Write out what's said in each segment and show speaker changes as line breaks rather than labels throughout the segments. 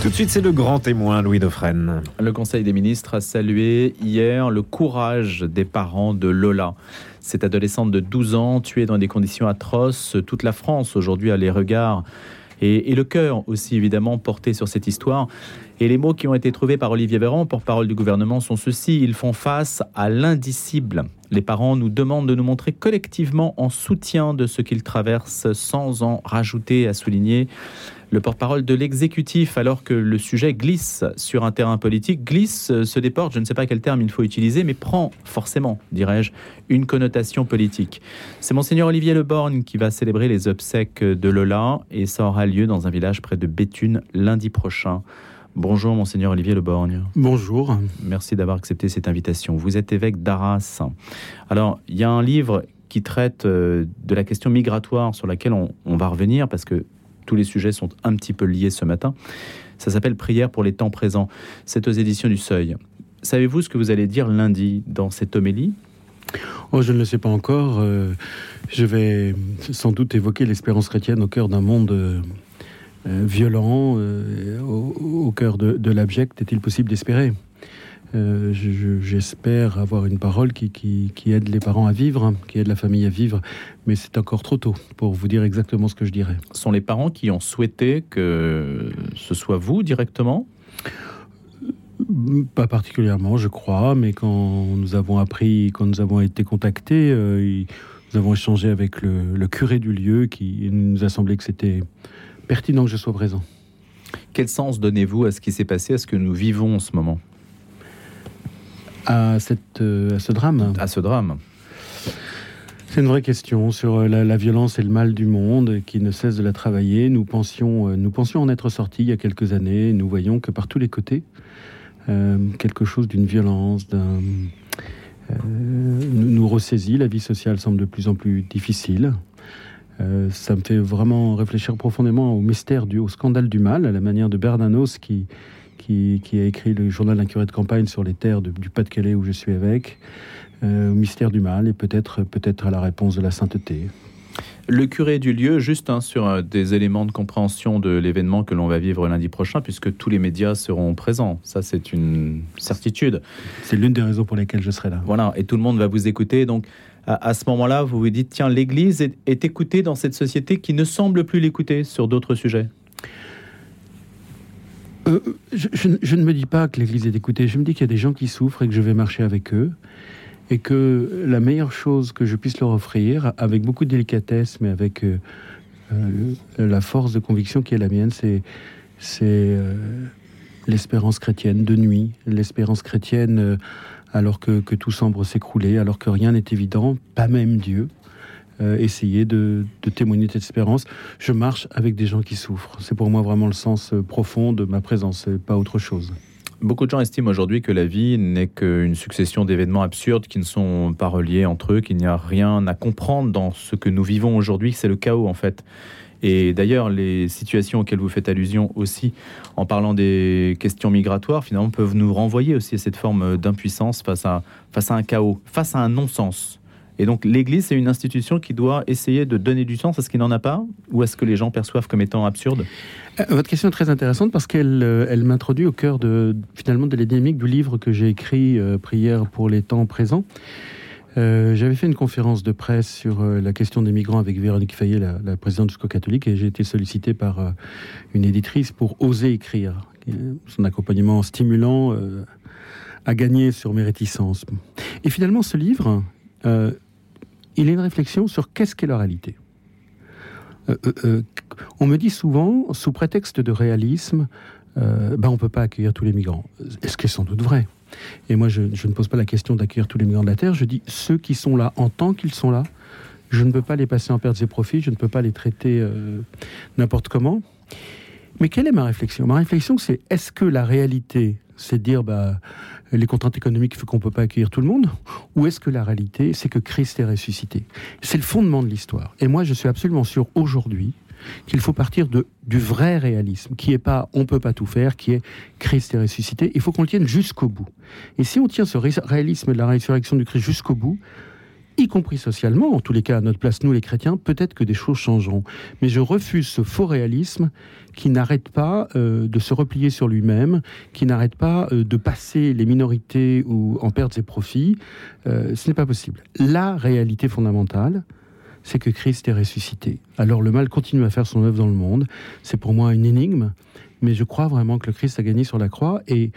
Tout de suite, c'est le grand témoin, Louis Dauphren.
Le Conseil des ministres a salué hier le courage des parents de Lola. Cette adolescente de 12 ans, tuée dans des conditions atroces, toute la France aujourd'hui a les regards et, le cœur aussi évidemment porté sur cette histoire. Et les mots qui ont été trouvés par Olivier Véran, porte-parole du gouvernement, sont ceux-ci. Ils font face à l'indicible. Les parents nous demandent de nous montrer collectivement en soutien de ce qu'ils traversent sans en rajouter à souligner le porte-parole de l'exécutif, alors que le sujet glisse sur un terrain politique, glisse, euh, se déporte, je ne sais pas quel terme il faut utiliser, mais prend forcément, dirais-je, une connotation politique. C'est monseigneur Olivier Leborgne qui va célébrer les obsèques de Lola et ça aura lieu dans un village près de Béthune lundi prochain. Bonjour monseigneur Olivier Leborgne.
Bonjour.
Merci d'avoir accepté cette invitation. Vous êtes évêque d'Arras. Alors, il y a un livre qui traite euh, de la question migratoire sur laquelle on, on va revenir parce que tous les sujets sont un petit peu liés ce matin. Ça s'appelle Prière pour les temps présents. C'est aux éditions du Seuil. Savez-vous ce que vous allez dire lundi dans cette homélie?
Oh, je ne le sais pas encore. Euh, je vais sans doute évoquer l'espérance chrétienne au cœur d'un monde euh, euh, violent, au, cœur de, de l'abject. Est-il possible d'espérer? Euh, j'espère avoir une parole qui, aide les parents à vivre, qui aide la famille à vivre, mais c'est encore trop tôt pour vous dire exactement ce que je dirais.
Ce sont les parents qui ont souhaité que ce soit vous directement?
Pas particulièrement, je crois, mais quand nous avons appris, quand nous avons été contactés, euh, nous avons échangé avec le, le, curé du lieu qui nous a semblé que c'était pertinent que je sois présent.
Quel sens donnez-vous à ce qui s'est passé, à ce que nous vivons en ce moment?
À, cette, euh, à ce drame
À ce drame.
C'est une vraie question sur euh, la, violence et le mal du monde qui ne cesse de la travailler. Nous pensions, euh, nous pensions en être sortis il y a quelques années. Nous voyons que par tous les côtés, quelque chose d'une violence, d'un, nous, ressaisit. La vie sociale semble de plus en plus difficile. ça me fait vraiment réfléchir profondément au mystère du, au scandale du mal, à la manière de Bernanos qui, qui, a écrit le journal d'un curé de campagne sur les terres du Pas-de-Calais où je suis évêque, euh, au mystère du mal et peut-être peut-être à la réponse de la sainteté.
Le curé du lieu, juste hein, sur euh, des éléments de compréhension de l'événement que l'on va vivre lundi prochain, puisque tous les médias seront présents. Ça, c'est une certitude.
C'est l'une des raisons pour lesquelles je serai là.
Voilà, et tout le monde va vous écouter. Donc, à, ce moment-là, vous vous dites, tiens, l'Église est, est écoutée dans cette société qui ne semble plus l'écouter sur d'autres sujets.
Euh, je, ne me dis pas que l'Église est écoutée. Je me dis qu'il y a des gens qui souffrent et que je vais marcher avec eux. Et que la meilleure chose que je puisse leur offrir, avec beaucoup de délicatesse, mais avec euh, euh, la force de conviction qui est la mienne, c'est, l'espérance chrétienne de nuit, l'espérance chrétienne alors que tout semble s'écrouler, alors que rien n'est évident, pas même Dieu. Euh, essayer de, témoigner de cette espérance. Je marche avec des gens qui souffrent. C'est pour moi vraiment le sens euh, profond de ma présence, pas autre chose.
Beaucoup de gens estiment aujourd'hui que la vie n'est qu'une succession d'événements absurdes qui ne sont pas reliés entre eux, qu'il n'y a rien à comprendre dans ce que nous vivons aujourd'hui, c'est le chaos en fait. Et d'ailleurs, les situations auxquelles vous faites allusion aussi, en parlant des questions migratoires, finalement, peuvent nous renvoyer aussi à cette forme d'impuissance face à, face à un chaos, face à un non-sens. Et donc l'Église, c'est une institution qui doit essayer de donner du sens à ce qui n'en a pas ou à ce que les gens perçoivent comme étant absurde?
Euh, Votre question est très intéressante parce qu'elle euh, elle m'introduit au cœur de, finalement de la dynamique du livre que j'ai écrit, euh, Prière pour les temps présents. J'avais fait une conférence de presse sur la question des migrants avec Véronique Fayet, la, présidente du SCO catholique, et j'ai été sollicité par une éditrice pour oser écrire. Son accompagnement stimulant a gagné sur mes réticences. Et finalement, ce livre, il est une réflexion sur qu'est-ce qu'est la réalité. Euh, euh, euh, on me dit souvent, sous prétexte de réalisme, ben on ne peut pas accueillir tous les migrants. Est-ce que c'est sans doute vrai? Et moi, je, ne pose pas la question d'accueillir tous les migrants de la Terre, je dis ceux qui sont là en tant qu'ils sont là, je ne peux pas les passer en pertes et profits, je ne peux pas les traiter n'importe comment. Mais quelle est ma réflexion? Ma réflexion, c'est est-ce que la réalité, c'est de dire bah, les contraintes économiques font qu'on ne peut pas accueillir tout le monde Ou est-ce que la réalité, c'est que Christ est ressuscité? C'est le fondement de l'histoire. Et moi, je suis absolument sûr aujourd'hui qu'il faut partir du vrai réalisme, qui est pas on peut pas tout faire, qui est Christ est ressuscité. Il faut qu'on le tienne jusqu'au bout. Et si on tient ce réalisme de la résurrection du Christ jusqu'au bout, y compris socialement, en tous les cas à notre place, nous les chrétiens, peut-être que des choses changeront. Mais je refuse ce faux réalisme qui n'arrête pas euh, de se replier sur lui-même, qui n'arrête pas euh, de passer les minorités ou en perdre ses profits. Euh, ce n'est pas possible. La réalité fondamentale, c'est que Christ est ressuscité. Alors le mal continue à faire son œuvre dans le monde. C'est pour moi une énigme, mais je crois vraiment que le Christ a gagné sur la croix et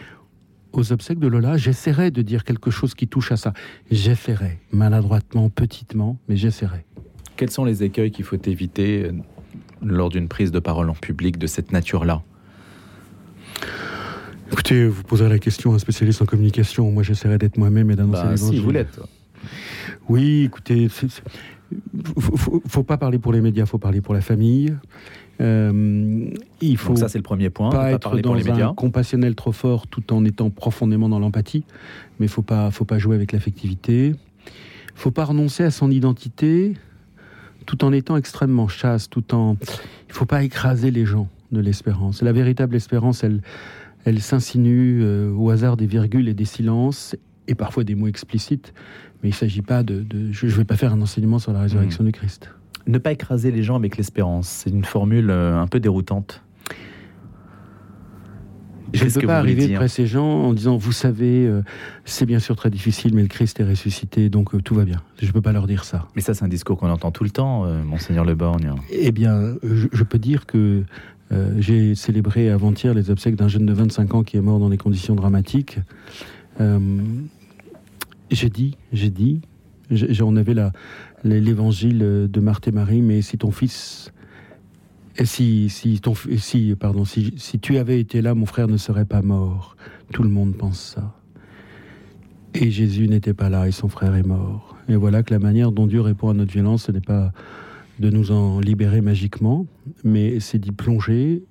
aux obsèques de Lola, j'essaierai de dire quelque chose qui touche à ça. J'essaierai, maladroitement, petitement, mais j'essaierai.
Quels sont les écueils qu'il faut éviter euh, lors d'une prise de parole en public de cette nature-là?
Écoutez, vous poserez la question à un spécialiste en communication. Moi, j'essaierai d'être moi-même et d'annoncer bah,
Si vous l'êtes.
Oui, écoutez, faut, faut, pas parler pour les médias, faut parler pour la famille.
Euh, il faut Donc ça c'est le premier point.
Pas, être dans un compassionnel trop fort tout en étant profondément dans l'empathie, mais faut pas faut pas jouer avec l'affectivité. Faut pas renoncer à son identité tout en étant extrêmement chaste, tout en il faut pas écraser les gens de l'espérance. La véritable espérance, elle elle s'insinue euh, au hasard des virgules et des silences et parfois des mots explicites, mais il ne s'agit pas de, Je ne vais pas faire un enseignement sur la résurrection mmh. du Christ.
Ne pas écraser les gens avec l'espérance, c'est une formule euh, un peu déroutante.
Je ne peux pas arriver près ces gens en disant, vous savez, euh, c'est bien sûr très difficile, mais le Christ est ressuscité, donc euh, tout va bien. Je ne peux pas leur dire ça.
Mais ça, c'est un discours qu'on entend tout le temps, monseigneur Le Borgne.
Eh bien, je, peux dire que j'ai célébré avant-hier les obsèques d'un jeune de 25 ans qui est mort dans des conditions dramatiques. j'ai dit, j'ai dit, on avait l'évangile de Marthe et Marie, mais si ton fils, et si, si, si, pardon, si, si tu avais été là, mon frère ne serait pas mort. Tout le monde pense ça. Et Jésus n'était pas là et son frère est mort. Et voilà que la manière dont Dieu répond à notre violence, ce n'est pas de nous en libérer magiquement, mais c'est d'y plonger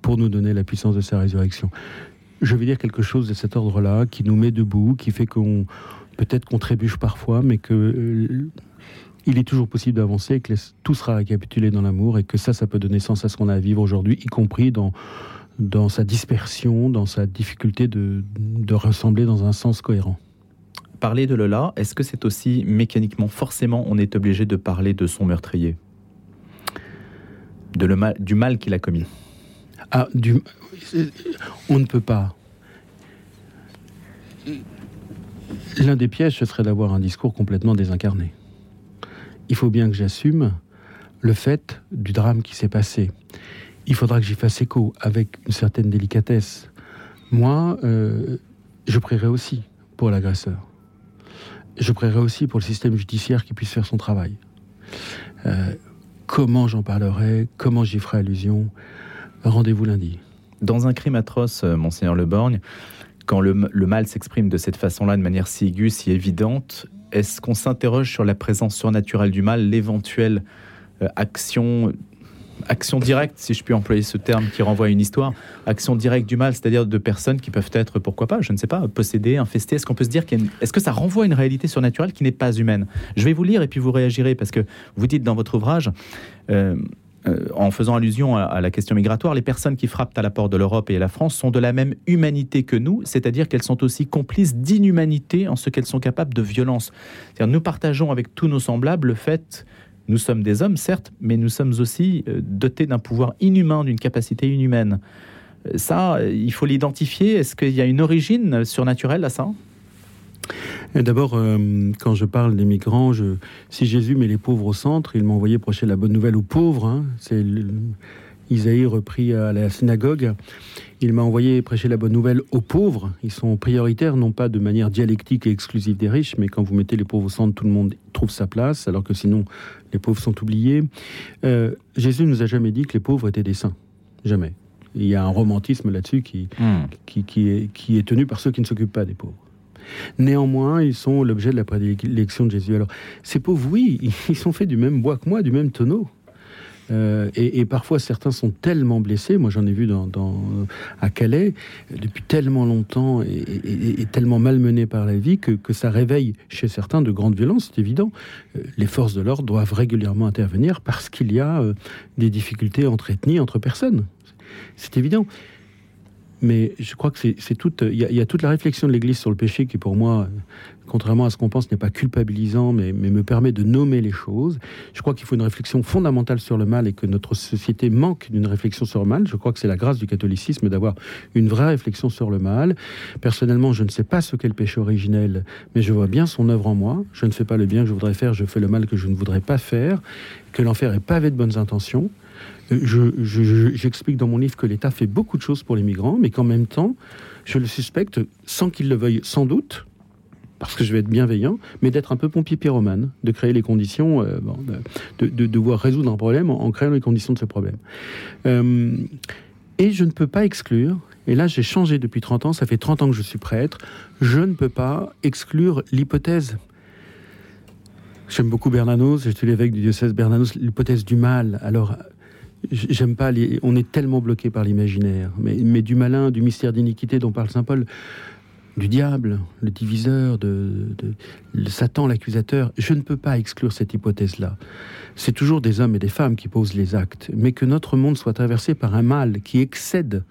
pour nous donner la puissance de sa résurrection. Je vais dire quelque chose de cet ordre-là qui nous met debout, qui fait qu'on peut-être qu'on trébuche parfois, mais que euh, il est toujours possible d'avancer, que tout sera récapitulé dans l'amour et que ça, ça peut donner sens à ce qu'on a à vivre aujourd'hui, y compris dans, dans sa dispersion, dans sa difficulté de, de ressembler dans un sens cohérent.
Parler de Lola, est-ce que c'est aussi mécaniquement, forcément, on est obligé de parler de son meurtrier? De le mal, Du mal qu'il a commis?
Ah, du, On ne peut pas. L'un des pièges, ce serait d'avoir un discours complètement désincarné. Il faut bien que j'assume le fait du drame qui s'est passé. Il faudra que j'y fasse écho avec une certaine délicatesse. Moi, euh, je prierai aussi pour l'agresseur. Je prierai aussi pour le système judiciaire qui puisse faire son travail. Euh, comment j'en parlerai Comment j'y ferai allusion Rendez-vous lundi.
Dans un crime atroce, euh, monseigneur Le Borgne, quand le, mal s'exprime de cette façon-là, de manière si aiguë, si évidente, est-ce qu'on s'interroge sur la présence surnaturelle du mal, l'éventuelle euh, action action directe, si je puis employer ce terme qui renvoie à une histoire, action directe du mal, c'est-à-dire de personnes qui peuvent être, pourquoi pas, je ne sais pas, possédées, infestées? Est-ce qu'on peut se dire est-ce que ça renvoie à une réalité surnaturelle qui n'est pas humaine? Je vais vous lire et puis vous réagirez parce que vous dites dans votre ouvrage. Euh, euh, en faisant allusion à, la question migratoire, les personnes qui frappent à la porte de l'Europe et à la France sont de la même humanité que nous, c'est-à-dire qu'elles sont aussi complices d'inhumanité en ce qu'elles sont capables de violence. nous partageons avec tous nos semblables le fait, nous sommes des hommes certes, mais nous sommes aussi euh, dotés d'un pouvoir inhumain, d'une capacité inhumaine. Euh, ça, il faut l'identifier. Est-ce qu'il y a une origine surnaturelle à ça?
D'abord, euh, quand je parle des migrants, je, si Jésus met les pauvres au centre, il m'a envoyé prêcher la bonne nouvelle aux pauvres. Hein. c'est Isaïe repris à la synagogue. Il m'a envoyé prêcher la bonne nouvelle aux pauvres. Ils sont prioritaires, non pas de manière dialectique et exclusive des riches, mais quand vous mettez les pauvres au centre, tout le monde trouve sa place, alors que sinon, les pauvres sont oubliés. Euh, Jésus ne nous a jamais dit que les pauvres étaient des saints. Jamais. Il y a un romantisme là-dessus qui, hmm. qui, qui, est, qui est tenu par ceux qui ne s'occupent pas des pauvres. Néanmoins, ils sont l'objet de la prédilection de Jésus. Alors, ces pauvres, oui, ils sont faits du même bois que moi, du même tonneau. Euh, et, parfois, certains sont tellement blessés. Moi, j'en ai vu dans, à Calais depuis tellement longtemps et, tellement malmenés par la vie que, ça réveille chez certains de grandes violences. C'est évident. Euh, les forces de l'ordre doivent régulièrement intervenir parce qu'il y a euh, des difficultés entre ethnies, entre personnes. C'est évident. Mais je crois que c'est toute. Il y, a toute la réflexion de l'Église sur le péché qui, pour moi, contrairement à ce qu'on pense, n'est pas culpabilisant, mais, mais, me permet de nommer les choses. Je crois qu'il faut une réflexion fondamentale sur le mal et que notre société manque d'une réflexion sur le mal. Je crois que c'est la grâce du catholicisme d'avoir une vraie réflexion sur le mal. Personnellement, je ne sais pas ce qu'est le péché originel, mais je vois bien son œuvre en moi. Je ne fais pas le bien que je voudrais faire, je fais le mal que je ne voudrais pas faire, que l'enfer est pavé de bonnes intentions J'explique dans mon livre que l'État fait beaucoup de choses pour les migrants, mais qu'en même temps, je le suspecte, sans qu'il le veuille sans doute, parce que je vais être bienveillant, mais d'être un peu pompier pyromane, de créer les conditions, euh, de, devoir résoudre un problème en, créant les conditions de ce problème. Euh, et je ne peux pas exclure, et là j'ai changé depuis 30 ans, ça fait 30 ans que je suis prêtre, je ne peux pas exclure l'hypothèse J'aime beaucoup Bernanos, j'étais l'évêque du diocèse Bernanos, l'hypothèse du mal. Alors, J'aime pas les. On est tellement bloqué par l'imaginaire, mais, du malin, du mystère d'iniquité dont parle saint Paul, du diable, le diviseur, de, Satan, l'accusateur. Je ne peux pas exclure cette hypothèse-là. C'est toujours des hommes et des femmes qui posent les actes, mais que notre monde soit traversé par un mal qui excède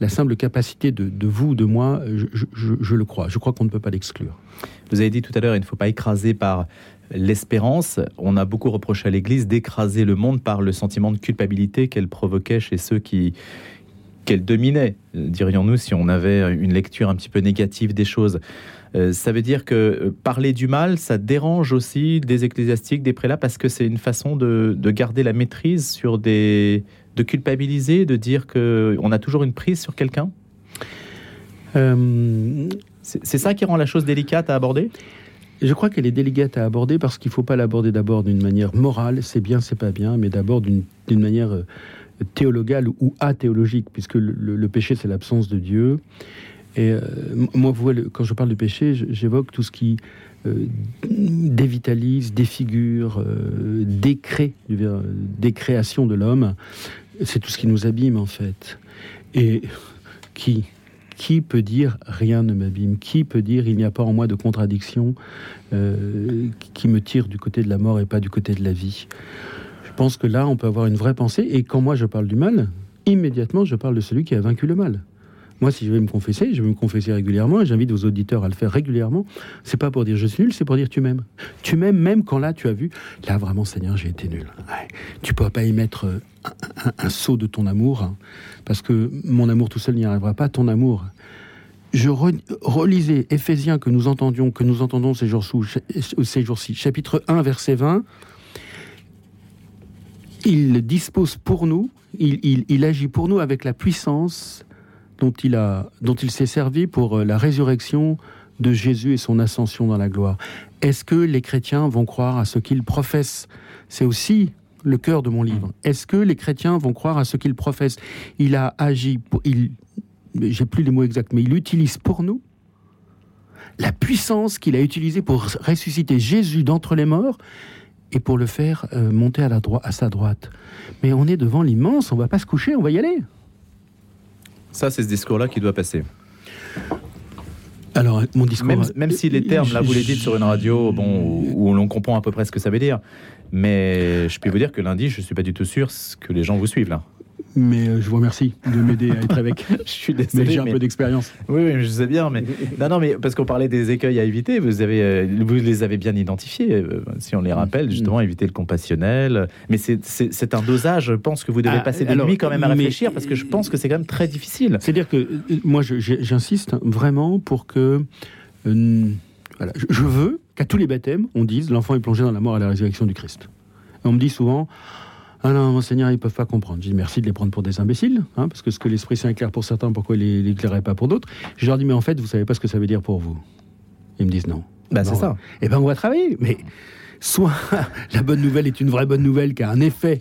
la simple capacité de, vous, de moi, je le crois. Je crois qu'on ne peut pas l'exclure.
Vous avez dit tout à l'heure, il ne faut pas écraser par l'espérance. On a beaucoup reproché à l'Église d'écraser le monde par le sentiment de culpabilité qu'elle provoquait chez ceux qui qu'elle dominait, dirions-nous, si on avait une lecture un petit peu négative des choses. Euh, ça veut dire que euh, parler du mal, ça dérange aussi des ecclésiastiques, des prélats, parce que c'est une façon de, garder la maîtrise sur des... de culpabiliser, de dire qu'on a toujours une prise sur quelqu'un? Euh... C'est ça qui rend la chose délicate à aborder?
Je crois qu'elle est délicate à aborder parce qu'il ne faut pas l'aborder d'abord d'une manière morale, c'est bien, c'est pas bien, mais d'abord d'une manière euh, théologale ou athéologique, puisque le, péché, c'est l'absence de Dieu. Et euh, moi, vous voyez, quand je parle du péché, j'évoque tout ce qui euh, dévitalise, défigure, décrée, décréation de l'homme. C'est tout ce qui nous abîme, en fait. Et qui qui peut dire rien ne m'abîme Qui peut dire il n'y a pas en moi de contradiction euh, qui me tire du côté de la mort et pas du côté de la vie Je pense que là, on peut avoir une vraie pensée. Et quand moi je parle du mal, immédiatement je parle de celui qui a vaincu le mal. Moi, si je vais me confesser, je vais me confesser régulièrement et j'invite vos auditeurs à le faire régulièrement. C'est pas pour dire je suis nul, c'est pour dire tu m'aimes. Tu m'aimes même quand là tu as vu, là vraiment Seigneur, j'ai été nul. Tu peux pas y mettre euh, un, saut de ton amour, hein, parce que mon amour tout seul n'y arrivera pas. Ton amour. Je relisais Éphésiens que nous entendions, que nous entendons ces jours-ci, chapitre 1, verset 20. Il dispose pour nous, il, agit pour nous avec la puissance dont il, a, dont il s'est servi pour euh, la résurrection de Jésus et son ascension dans la gloire. Est-ce que les chrétiens vont croire à ce qu'ils professent C'est aussi le cœur de mon livre. Est-ce que les chrétiens vont croire à ce qu'ils professent Il a agi, il, j'ai plus les mots exacts, mais il utilise pour nous la puissance qu'il a utilisée pour ressusciter Jésus d'entre les morts et pour le faire euh, monter à, la à sa droite. Mais on est devant l'immense, on va pas se coucher, on va y aller.
Ça, c'est ce discours-là qui doit passer.
Alors, mon discours.
Même, si les termes, là, vous les dites sur une radio, bon, où, l'on comprend à peu près ce que ça veut dire. Mais je peux vous dire que lundi, je ne suis pas du tout sûr que les gens vous suivent là.
Mais euh, je vous remercie de m'aider à être avec.
je suis désolé.
J'ai un peu d'expérience.
Oui, oui, je sais bien. Mais non, non, mais parce qu'on parlait des écueils à éviter, vous, avez, euh, vous les avez bien identifiés. Euh, si on les rappelle, justement, éviter le compassionnel. Mais c'est un dosage, je pense que vous devez ah, passer des nuits quand même à réfléchir parce que je pense que c'est quand même très difficile.
C'est-à-dire que moi, j'insiste vraiment pour que. voilà, je veux qu'à tous les baptêmes, on dise l'enfant est plongé dans la mort à la résurrection du Christ. on me dit souvent ah non, monseigneur, ils ne peuvent pas comprendre. Je dis merci de les prendre pour des imbéciles, hein, parce que ce que l'Esprit Saint éclaire pour certains, pourquoi il ne l'éclairerait pas pour d'autres? Je leur dis, mais en fait, vous savez pas ce que ça veut dire pour vous? Ils me disent non.
Bah, c'est ça.
Eh ben, on va travailler. Mais soit la bonne nouvelle est une vraie bonne nouvelle qui a un effet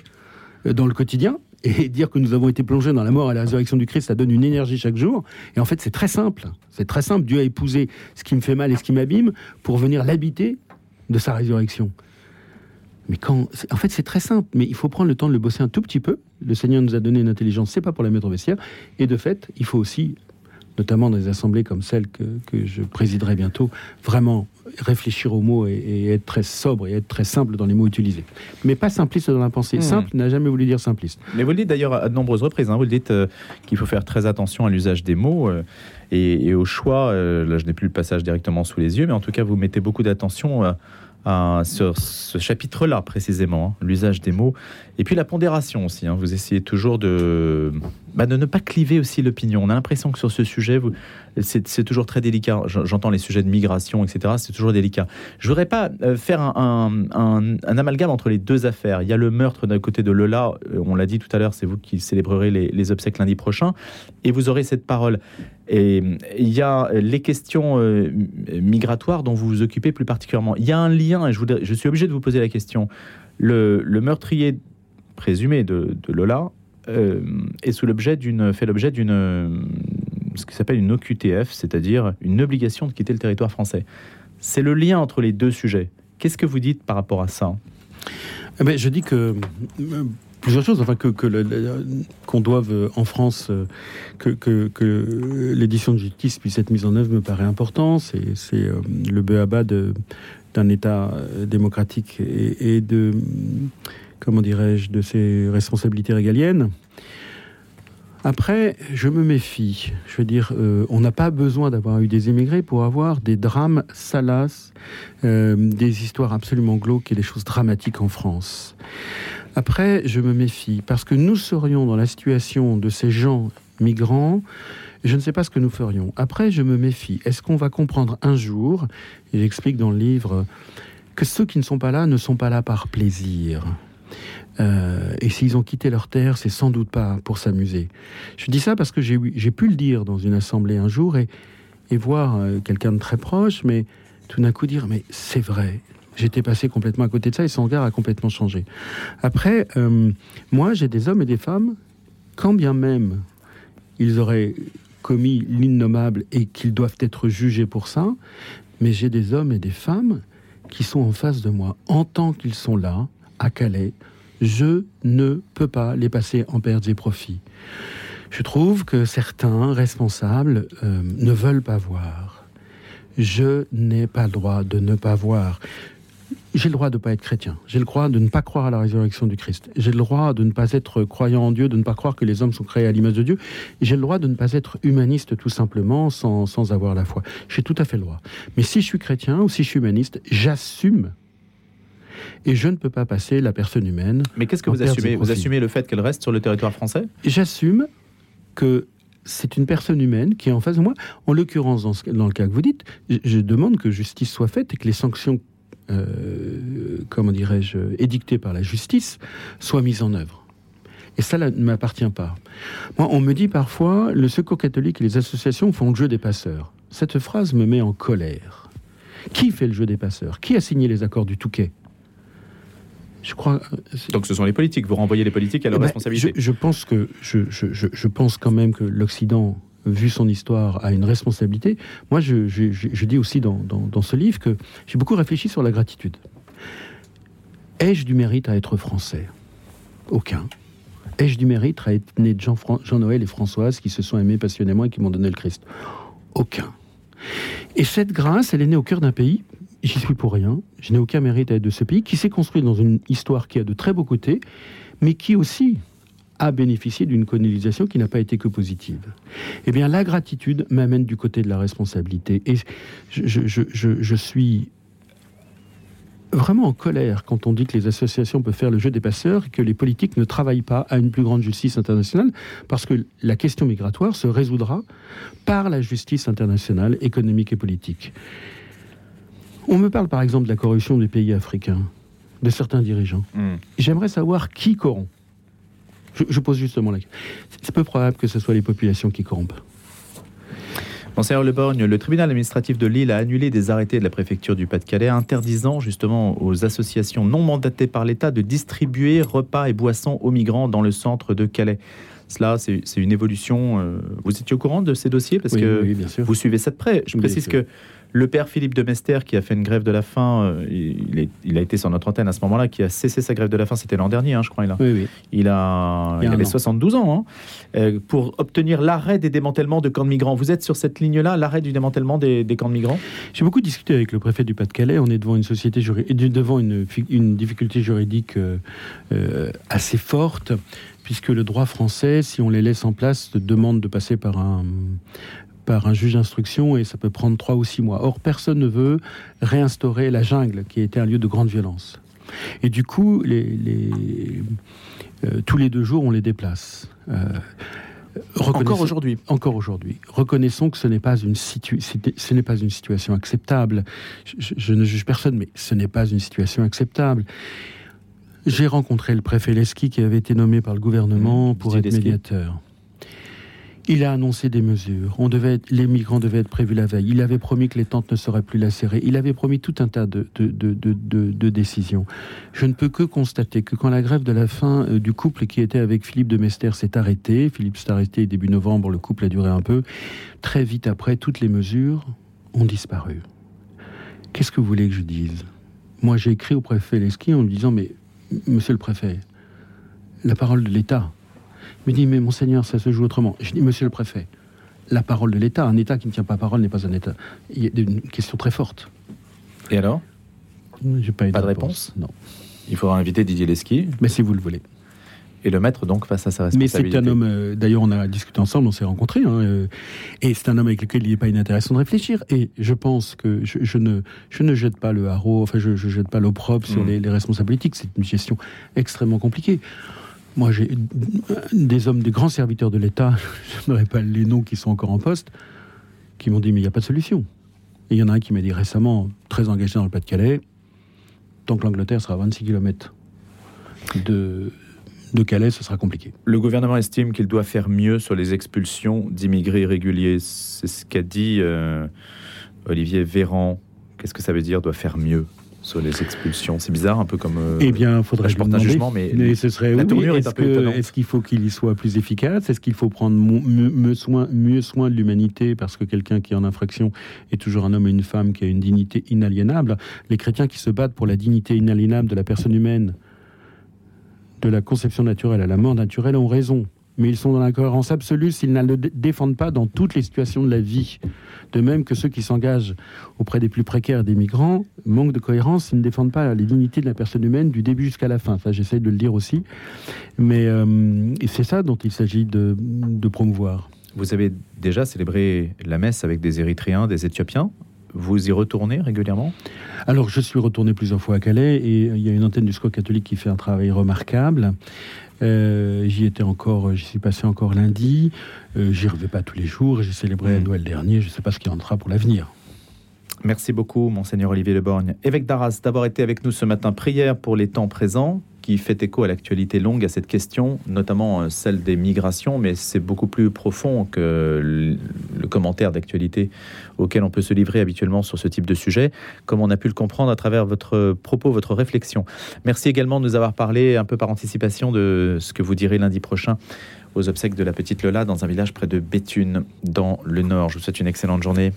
euh, dans le quotidien, et dire que nous avons été plongés dans la mort et la résurrection du Christ, ça donne une énergie chaque jour. Et en fait, c'est très simple. C'est très simple. Dieu a épousé ce qui me fait mal et ce qui m'abîme pour venir l'habiter de sa résurrection. Mais quand, en fait, c'est très simple, mais il faut prendre le temps de le bosser un tout petit peu. Le Seigneur nous a donné une intelligence, c'est pas pour la mettre au vestiaire. Et de fait, il faut aussi notamment dans des assemblées comme celle que, que je présiderai bientôt, vraiment réfléchir aux mots et, être très sobre et être très simple dans les mots utilisés. Mais pas simpliste dans la pensée. Mmh. Simple n'a jamais voulu dire simpliste.
Mais vous le dites d'ailleurs à de nombreuses reprises, hein, vous le dites euh, qu'il faut faire très attention à l'usage des mots euh, et, au choix. Euh, là, je n'ai plus le passage directement sous les yeux, mais en tout cas, vous mettez beaucoup d'attention sur ce chapitre-là précisément, hein, l'usage des mots, et puis la pondération aussi. Hein. vous essayez toujours de, bah, de ne pas cliver aussi l'opinion. On a l'impression que sur ce sujet, c'est toujours très délicat. J'entends les sujets de migration, etc. C'est toujours délicat. Je voudrais pas euh, faire un, amalgame entre les deux affaires. Il y a le meurtre d'un côté de Lola, euh, on l'a dit tout à l'heure, c'est vous qui célébrerez les, obsèques lundi prochain, et vous aurez cette parole. Et il y a les questions euh, migratoires dont vous vous occupez plus particulièrement. Il y a un lien, et je, je suis obligé de vous poser la question. Le, meurtrier présumé de, Lola est sous l'objet d'une, fait l'objet d'une ce qui s'appelle une OQTF, c'est-à-dire une obligation de quitter le territoire français. C'est le lien entre les deux sujets. Qu'est-ce que vous dites par rapport à ça?
Eh ben, Je dis que plusieurs choses, enfin que, qu'on doive euh, en France euh, que, que, l'édition de justice puisse être mise en œuvre me paraît important. C'est, euh, le béaba d'un État démocratique et, de comment dirais-je de ses responsabilités régaliennes. Après, je me méfie. Je veux dire, on n'a pas besoin d'avoir eu des émigrés pour avoir des drames salaces, des histoires absolument glauques et des choses dramatiques en France. Après, je me méfie, parce que nous serions dans la situation de ces gens migrants, je ne sais pas ce que nous ferions. Après, je me méfie. Est-ce qu'on va comprendre un jour, et j'explique dans le livre, que ceux qui ne sont pas là ne sont pas là par plaisir? Euh, et s'ils ont quitté leur terre, c'est sans doute pas pour s'amuser. Je dis ça parce que j'ai pu le dire dans une assemblée un jour et, voir euh, quelqu'un de très proche, mais tout d'un coup dire, mais c'est vrai, J'étais passé complètement à côté de ça et son regard a complètement changé. Après, euh, moi, j'ai des hommes et des femmes, quand bien même ils auraient commis l'innommable et qu'ils doivent être jugés pour ça, mais j'ai des hommes et des femmes qui sont en face de moi. En tant qu'ils sont là, à Calais, je ne peux pas les passer en pertes et profits. Je trouve que certains responsables euh, ne veulent pas voir. Je n'ai pas le droit de ne pas voir. J'ai le droit de ne pas être chrétien. J'ai le droit de ne pas croire à la résurrection du Christ. J'ai le droit de ne pas être croyant en Dieu, de ne pas croire que les hommes sont créés à l'image de Dieu. J'ai le droit de ne pas être humaniste tout simplement sans, sans avoir la foi. J'ai tout à fait le droit. Mais si je suis chrétien ou si je suis humaniste, j'assume et je ne peux pas passer la personne humaine.
Mais qu'est-ce que vous assumez? Vous assumez le fait qu'elle reste sur le territoire français?
J'assume que c'est une personne humaine qui est en face de moi. En l'occurrence, dans, dans, le cas que vous dites, je demande que justice soit faite et que les sanctions euh, comment dirais-je, édictées par la justice soient mises en œuvre. Et ça ne m'appartient pas. Moi, on me dit parfois, le secours catholique et les associations font le jeu des passeurs. Cette phrase me met en colère. Qui fait le jeu des passeurs? Qui a signé les accords du Touquet?
Je crois. Euh, Donc ce sont les politiques. Vous renvoyez les politiques à leur eh ben, responsabilité.
Je, pense que je, je, pense quand même que l'Occident vu son histoire, a une responsabilité. Moi, je, dis aussi dans, ce livre que j'ai beaucoup réfléchi sur la gratitude. Ai-je du mérite à être français? Aucun. Ai-je du mérite à être né de Jean-Noël et Françoise qui se sont aimés passionnément et qui m'ont donné le Christ? Aucun. Et cette grâce, elle est née au cœur d'un pays. J'y suis pour rien. Je n'ai aucun mérite à être de ce pays qui s'est construit dans une histoire qui a de très beaux côtés, mais qui aussi a bénéficié d'une colonisation qui n'a pas été que positive. Eh bien, la gratitude m'amène du côté de la responsabilité. Et je, suis vraiment en colère quand on dit que les associations peuvent faire le jeu des passeurs que les politiques ne travaillent pas à une plus grande justice internationale, parce que la question migratoire se résoudra par la justice internationale économique et politique. On me parle par exemple de la corruption des pays africains, de certains dirigeants. Hmm. J'aimerais savoir qui corrompt. Je, pose justement la question. C'est peu probable que ce soit les populations qui corrompent.
Monseigneur Le Borgne, le tribunal administratif de Lille a annulé des arrêtés de la préfecture du Pas-de-Calais interdisant justement aux associations non mandatées par l'État de distribuer repas et boissons aux migrants dans le centre de Calais. Cela, c'est une évolution. Euh, vous étiez au courant de ces dossiers? Parce que vous suivez ça de près. Je précise que Le père Philippe de Mester, qui a fait une grève de la faim, euh, il, il, a été sur notre antenne à ce moment-là, qui a cessé sa grève de la faim, c'était l'an dernier, hein, je crois. Il, a,
oui, oui.
il, a, il, avait 72 ans, hein, euh, pour obtenir l'arrêt des démantèlements de camps de migrants. Vous êtes sur cette ligne-là, l'arrêt du démantèlement des, des, camps de migrants?
J'ai beaucoup discuté avec le préfet du Pas-de-Calais. On est devant une société devant une, une difficulté juridique euh, euh, assez forte puisque le droit français, si on les laisse en place, demande de passer par un, par un juge d'instruction et ça peut prendre trois ou six mois. Or, personne ne veut réinstaurer la jungle, qui été un lieu de grande violence. Et du coup, les, les, euh, tous les deux jours, on les déplace. Euh,
encore aujourd'hui.
Encore aujourd'hui. Reconnaissons que ce n'est pas une ce n'est pas une situation acceptable. Je, je, ne juge personne, mais ce n'est pas une situation acceptable. J'ai rencontré le préfet Leski qui avait été nommé par le gouvernement mmh, pour être médiateur. Il a annoncé des mesures. On devait les migrants devaient être prévus la veille. Il avait promis que les tentes ne seraient plus lacérées. Il avait promis tout un tas de, décisions. Je ne peux que constater que quand la grève de la fin euh, du couple qui était avec Philippe de Mester s'est arrêtée, Philippe s'est arrêté début novembre, le couple a duré un peu, très vite après, toutes les mesures ont disparu. Qu'est-ce que vous voulez que je dise? Moi, j'ai écrit au préfet Leski en lui disant, mais monsieur le préfet, la parole de l'État. Il me dit, mais monseigneur, ça se joue autrement. Je dis, monsieur le préfet, la parole de l'État, un État qui ne tient pas parole n'est pas un État. Il y a une question très forte.
Et alors?
J'ai pas,
pas de réponse.
Non.
Il faudra inviter Didier Lesky.
Mais si vous le voulez
et le mettre donc face à sa responsabilité.
Mais c'est un homme, euh, d'ailleurs on a discuté ensemble, on s'est rencontrés, hein, euh, et c'est un homme avec lequel il n'est pas inintéressant de réfléchir. Et je pense que je, ne, je ne jette pas le haro, enfin je ne jette pas l'opprobre sur mm. les, les responsables politiques, c'est une gestion extrêmement compliquée. Moi, j'ai des hommes, des grands serviteurs de l'État, je n'aurais pas les noms qui sont encore en poste, qui m'ont dit mais il n'y a pas de solution. Il y en a un qui m'a dit récemment, très engagé dans le Pas-de-Calais, tant que l'Angleterre sera à 26 km de, de Calais, ce sera compliqué.
Le gouvernement estime qu'il doit faire mieux sur les expulsions d'immigrés irréguliers. C'est ce qu'a dit euh, Olivier Véran. Qu'est-ce que ça veut dire, doit faire mieux? Sur les expulsions C'est bizarre, un peu comme. Euh,
eh bien, faudrait
je porte un jugement, mais,
mais ce serait
la tournure est,
est Est-ce qu'il faut qu'il y soit plus efficace? Est-ce qu'il faut prendre mieux, soin, mieux soin de l'humanité parce que quelqu'un qui est en infraction est toujours un homme et une femme qui a une dignité inaliénable? Les chrétiens qui se battent pour la dignité inaliénable de la personne humaine de la conception naturelle à la mort naturelle ont raison. Mais ils sont dans l'incohérence absolue s'ils ne le défendent pas dans toutes les situations de la vie. De même que ceux qui s'engagent auprès des plus précaires des migrants manquent de cohérence s'ils ne défendent pas les dignités de la personne humaine du début jusqu'à la fin. Ça, j'essaie de le dire aussi. Mais euh, c'est ça dont il s'agit de, de promouvoir.
Vous avez déjà célébré la messe avec des Érythréens, des Éthiopiens. Vous y retournez régulièrement?
Alors, je suis retourné plusieurs fois à Calais et il y a une antenne du SCO catholique qui fait un travail remarquable. Euh, j'y étais encore, j'y suis passé encore lundi. Euh, j'y reviens pas tous les jours. J'ai célébré mmh. Noël dernier. Je ne sais pas ce qui en sera pour l'avenir.
Merci beaucoup, Monseigneur Olivier Leborgne. Évêque d'Arras, d'avoir été avec nous ce matin. Prière pour les temps présents qui fait écho à l'actualité longue, à cette question, notamment euh, celle des migrations, mais c'est beaucoup plus profond que le commentaire d'actualité auquel on peut se livrer habituellement sur ce type de sujet, comme on a pu le comprendre à travers votre propos, votre réflexion. Merci également de nous avoir parlé un peu par anticipation de ce que vous direz lundi prochain aux obsèques de la petite Lola dans un village près de Béthune, dans le Nord. Je vous souhaite une excellente journée.